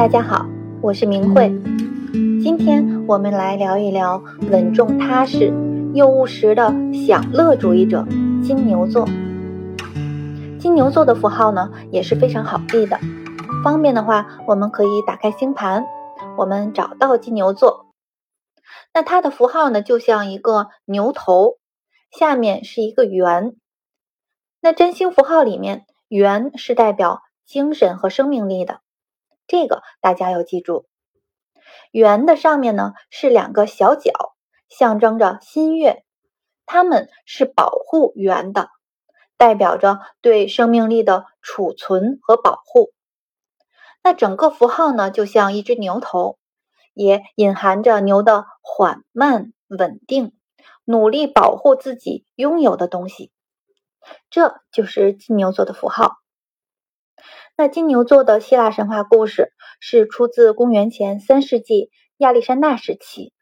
大家好，我是明慧。今天我们来聊一聊稳重踏实又务实的享乐主义者——金牛座。金牛座的符号呢也是非常好记的，方便的话，我们可以打开星盘，我们找到金牛座。那它的符号呢就像一个牛头，下面是一个圆。那占星符号里面，圆是代表精神和生命力的。这个大家要记住，圆的上面呢是两个小角，象征着新月，它们是保护圆的，代表着对生命力的储存和保护。那整个符号呢就像一只牛头，也隐含着牛的缓慢、稳定，努力保护自己拥有的东西。这就是金牛座的符号。那金牛座的希腊神话故事是出自公元前三世纪亚历山大时期，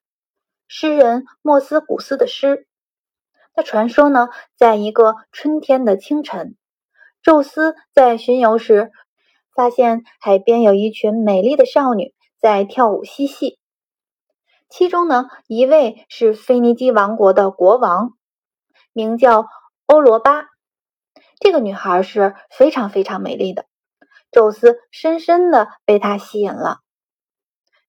诗人莫斯古斯的诗。那传说呢，在一个春天的清晨，宙斯在巡游时，发现海边有一群美丽的少女在跳舞嬉戏，其中呢，一位是腓尼基王国的国王，名叫欧罗巴。这个女孩是非常非常美丽的。宙斯深深的被他吸引了。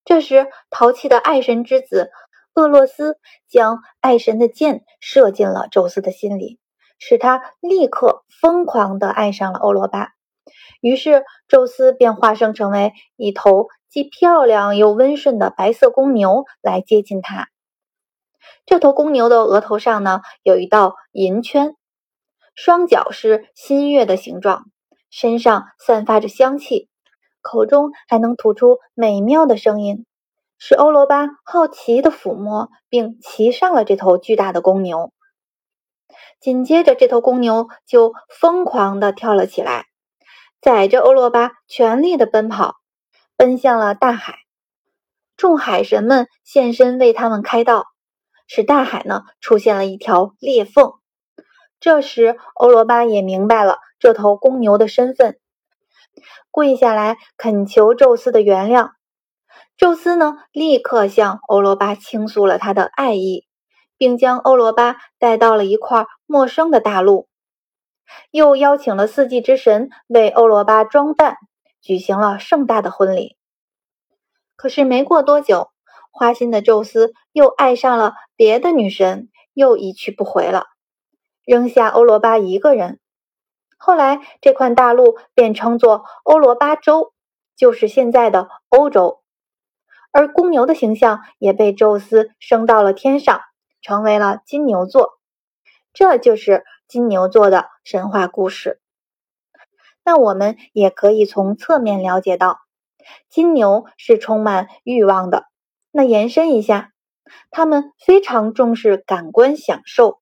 这时，淘气的爱神之子厄洛斯将爱神的箭射进了宙斯的心里，使他立刻疯狂的爱上了欧罗巴。于是，宙斯便化身成为一头既漂亮又温顺的白色公牛来接近他。这头公牛的额头上呢，有一道银圈，双脚是新月的形状。身上散发着香气，口中还能吐出美妙的声音，使欧罗巴好奇的抚摸，并骑上了这头巨大的公牛。紧接着，这头公牛就疯狂地跳了起来，载着欧罗巴全力地奔跑，奔向了大海。众海神们现身为他们开道，使大海呢出现了一条裂缝。这时，欧罗巴也明白了。这头公牛的身份，跪下来恳求宙斯的原谅。宙斯呢，立刻向欧罗巴倾诉了他的爱意，并将欧罗巴带到了一块陌生的大陆，又邀请了四季之神为欧罗巴装扮，举行了盛大的婚礼。可是没过多久，花心的宙斯又爱上了别的女神，又一去不回了，扔下欧罗巴一个人。后来，这块大陆便称作欧罗巴洲，就是现在的欧洲。而公牛的形象也被宙斯升到了天上，成为了金牛座。这就是金牛座的神话故事。那我们也可以从侧面了解到，金牛是充满欲望的。那延伸一下，他们非常重视感官享受，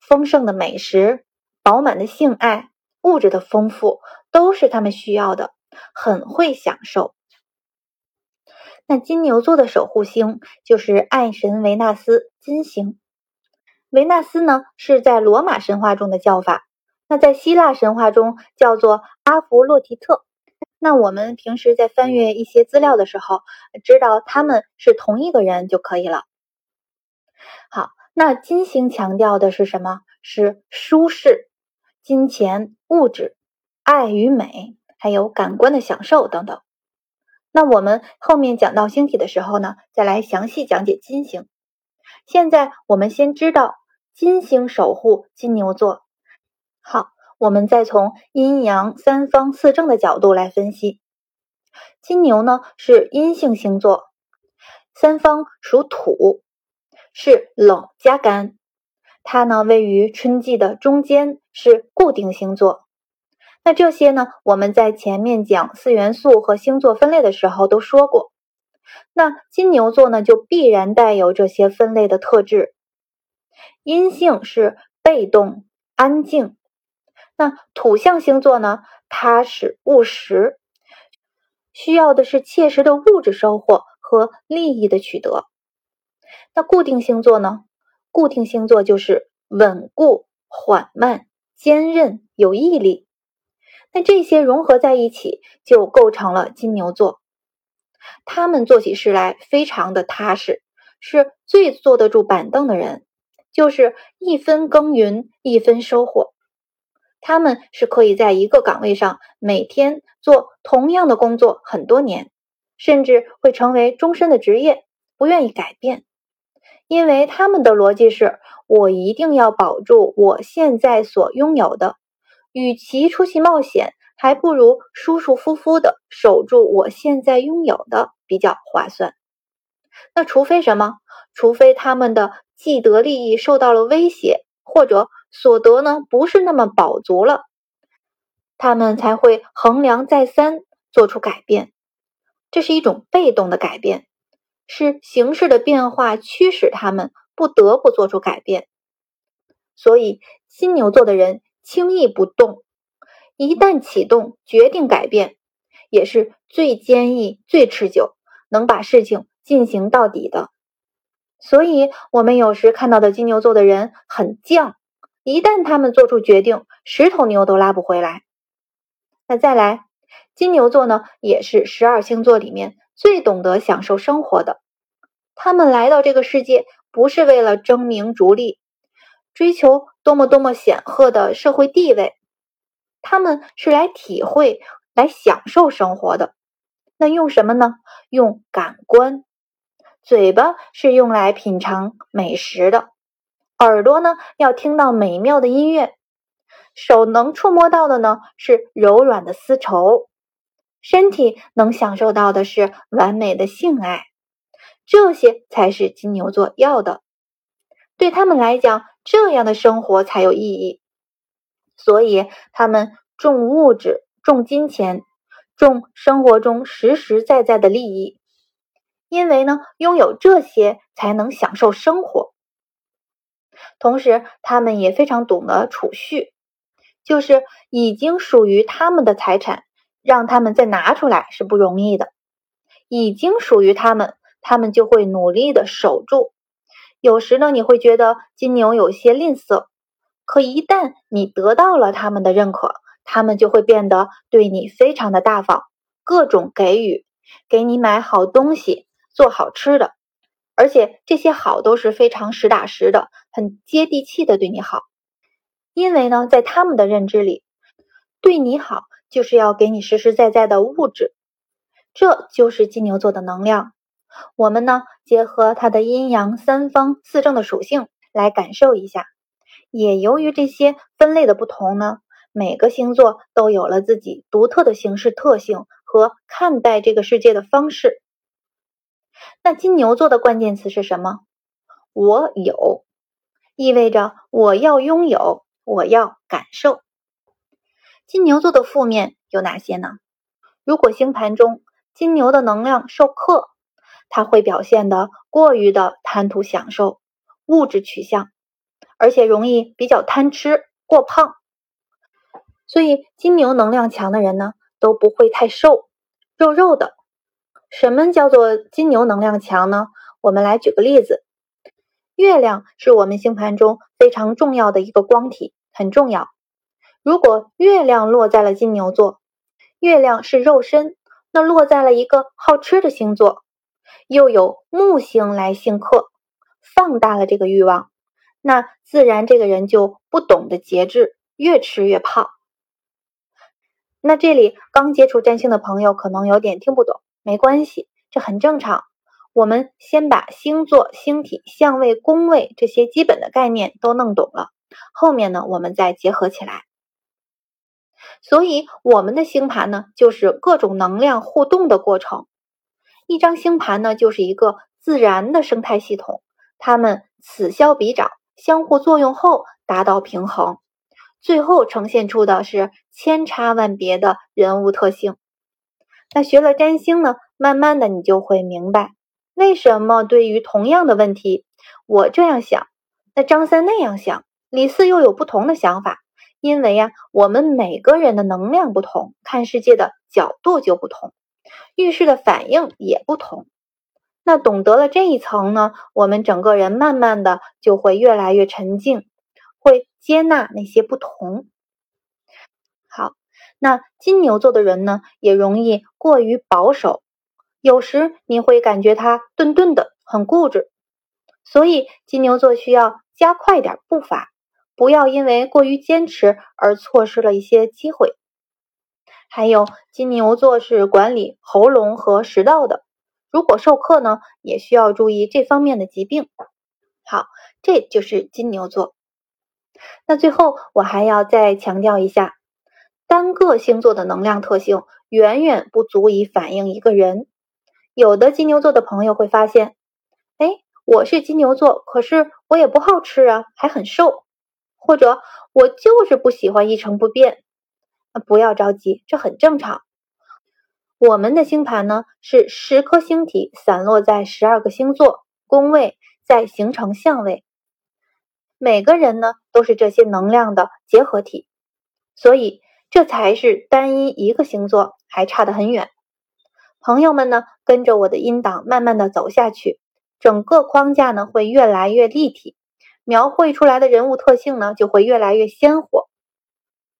丰盛的美食。饱满的性爱、物质的丰富都是他们需要的，很会享受。那金牛座的守护星就是爱神维纳斯，金星。维纳斯呢是在罗马神话中的叫法，那在希腊神话中叫做阿弗洛狄特。那我们平时在翻阅一些资料的时候，知道他们是同一个人就可以了。好，那金星强调的是什么？是舒适。金钱、物质、爱与美，还有感官的享受等等。那我们后面讲到星体的时候呢，再来详细讲解金星。现在我们先知道金星守护金牛座。好，我们再从阴阳三方四正的角度来分析。金牛呢是阴性星座，三方属土，是冷加干。它呢位于春季的中间，是固定星座。那这些呢，我们在前面讲四元素和星座分类的时候都说过。那金牛座呢，就必然带有这些分类的特质。阴性是被动、安静。那土象星座呢，踏实务实，需要的是切实的物质收获和利益的取得。那固定星座呢？固定星座就是稳固、缓慢、坚韧、有毅力。那这些融合在一起，就构成了金牛座。他们做起事来非常的踏实，是最坐得住板凳的人，就是一分耕耘一分收获。他们是可以在一个岗位上每天做同样的工作很多年，甚至会成为终身的职业，不愿意改变，因为他们的逻辑是：我一定要保住我现在所拥有的，与其出去冒险。还不如舒舒服服的守住我现在拥有的比较划算。那除非什么？除非他们的既得利益受到了威胁，或者所得呢不是那么饱足了，他们才会衡量再三，做出改变。这是一种被动的改变，是形势的变化驱使他们不得不做出改变。所以金牛座的人轻易不动。一旦启动，决定改变，也是最坚毅、最持久，能把事情进行到底的。所以，我们有时看到的金牛座的人很犟，一旦他们做出决定，十头牛都拉不回来。那再来，金牛座呢，也是十二星座里面最懂得享受生活的。他们来到这个世界，不是为了争名逐利，追求多么多么显赫的社会地位。他们是来体会、来享受生活的。那用什么呢？用感官。嘴巴是用来品尝美食的，耳朵呢要听到美妙的音乐，手能触摸到的呢是柔软的丝绸，身体能享受到的是完美的性爱。这些才是金牛座要的。对他们来讲，这样的生活才有意义。所以他们重物质、重金钱、重生活中实实在在的利益，因为呢，拥有这些才能享受生活。同时，他们也非常懂得储蓄，就是已经属于他们的财产，让他们再拿出来是不容易的。已经属于他们，他们就会努力的守住。有时呢，你会觉得金牛有些吝啬。可一旦你得到了他们的认可，他们就会变得对你非常的大方，各种给予，给你买好东西，做好吃的，而且这些好都是非常实打实的，很接地气的对你好。因为呢，在他们的认知里，对你好就是要给你实实在在的物质，这就是金牛座的能量。我们呢，结合它的阴阳三方四正的属性来感受一下。也由于这些分类的不同呢，每个星座都有了自己独特的形式特性和看待这个世界的方式。那金牛座的关键词是什么？我有，意味着我要拥有，我要感受。金牛座的负面有哪些呢？如果星盘中金牛的能量受克，它会表现的过于的贪图享受，物质取向。而且容易比较贪吃过胖，所以金牛能量强的人呢都不会太瘦，肉肉的。什么叫做金牛能量强呢？我们来举个例子，月亮是我们星盘中非常重要的一个光体，很重要。如果月亮落在了金牛座，月亮是肉身，那落在了一个好吃的星座，又有木星来性克，放大了这个欲望。那自然这个人就不懂得节制，越吃越胖。那这里刚接触占星的朋友可能有点听不懂，没关系，这很正常。我们先把星座、星体、相位、宫位这些基本的概念都弄懂了，后面呢我们再结合起来。所以我们的星盘呢，就是各种能量互动的过程。一张星盘呢，就是一个自然的生态系统，它们此消彼长。相互作用后达到平衡，最后呈现出的是千差万别的人物特性。那学了占星呢，慢慢的你就会明白，为什么对于同样的问题，我这样想，那张三那样想，李四又有不同的想法。因为呀，我们每个人的能量不同，看世界的角度就不同，遇事的反应也不同。那懂得了这一层呢，我们整个人慢慢的就会越来越沉静，会接纳那些不同。好，那金牛座的人呢，也容易过于保守，有时你会感觉他顿顿的，很固执。所以金牛座需要加快点步伐，不要因为过于坚持而错失了一些机会。还有，金牛座是管理喉咙和食道的，如果授课呢，也需要注意这方面的疾病。好，这就是金牛座。那最后我还要再强调一下，单个星座的能量特性远远不足以反映一个人。有的金牛座的朋友会发现，哎。我是金牛座，可是我也不好吃啊，还很瘦。或者我就是不喜欢一成不变。不要着急，这很正常。我们的星盘呢是十颗星体散落在十二个星座宫位，再形成相位。每个人呢都是这些能量的结合体，所以这才是单一一个星座还差得很远。朋友们呢，跟着我的音档慢慢的走下去。整个框架呢会越来越立体，描绘出来的人物特性呢就会越来越鲜活。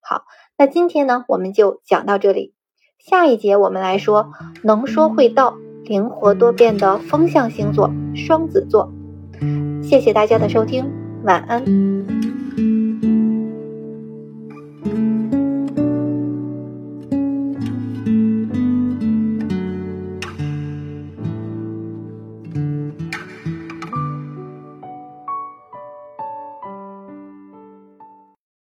好，那今天呢我们就讲到这里，下一节我们来说能说会道、灵活多变的风象星座双子座。谢谢大家的收听，晚安。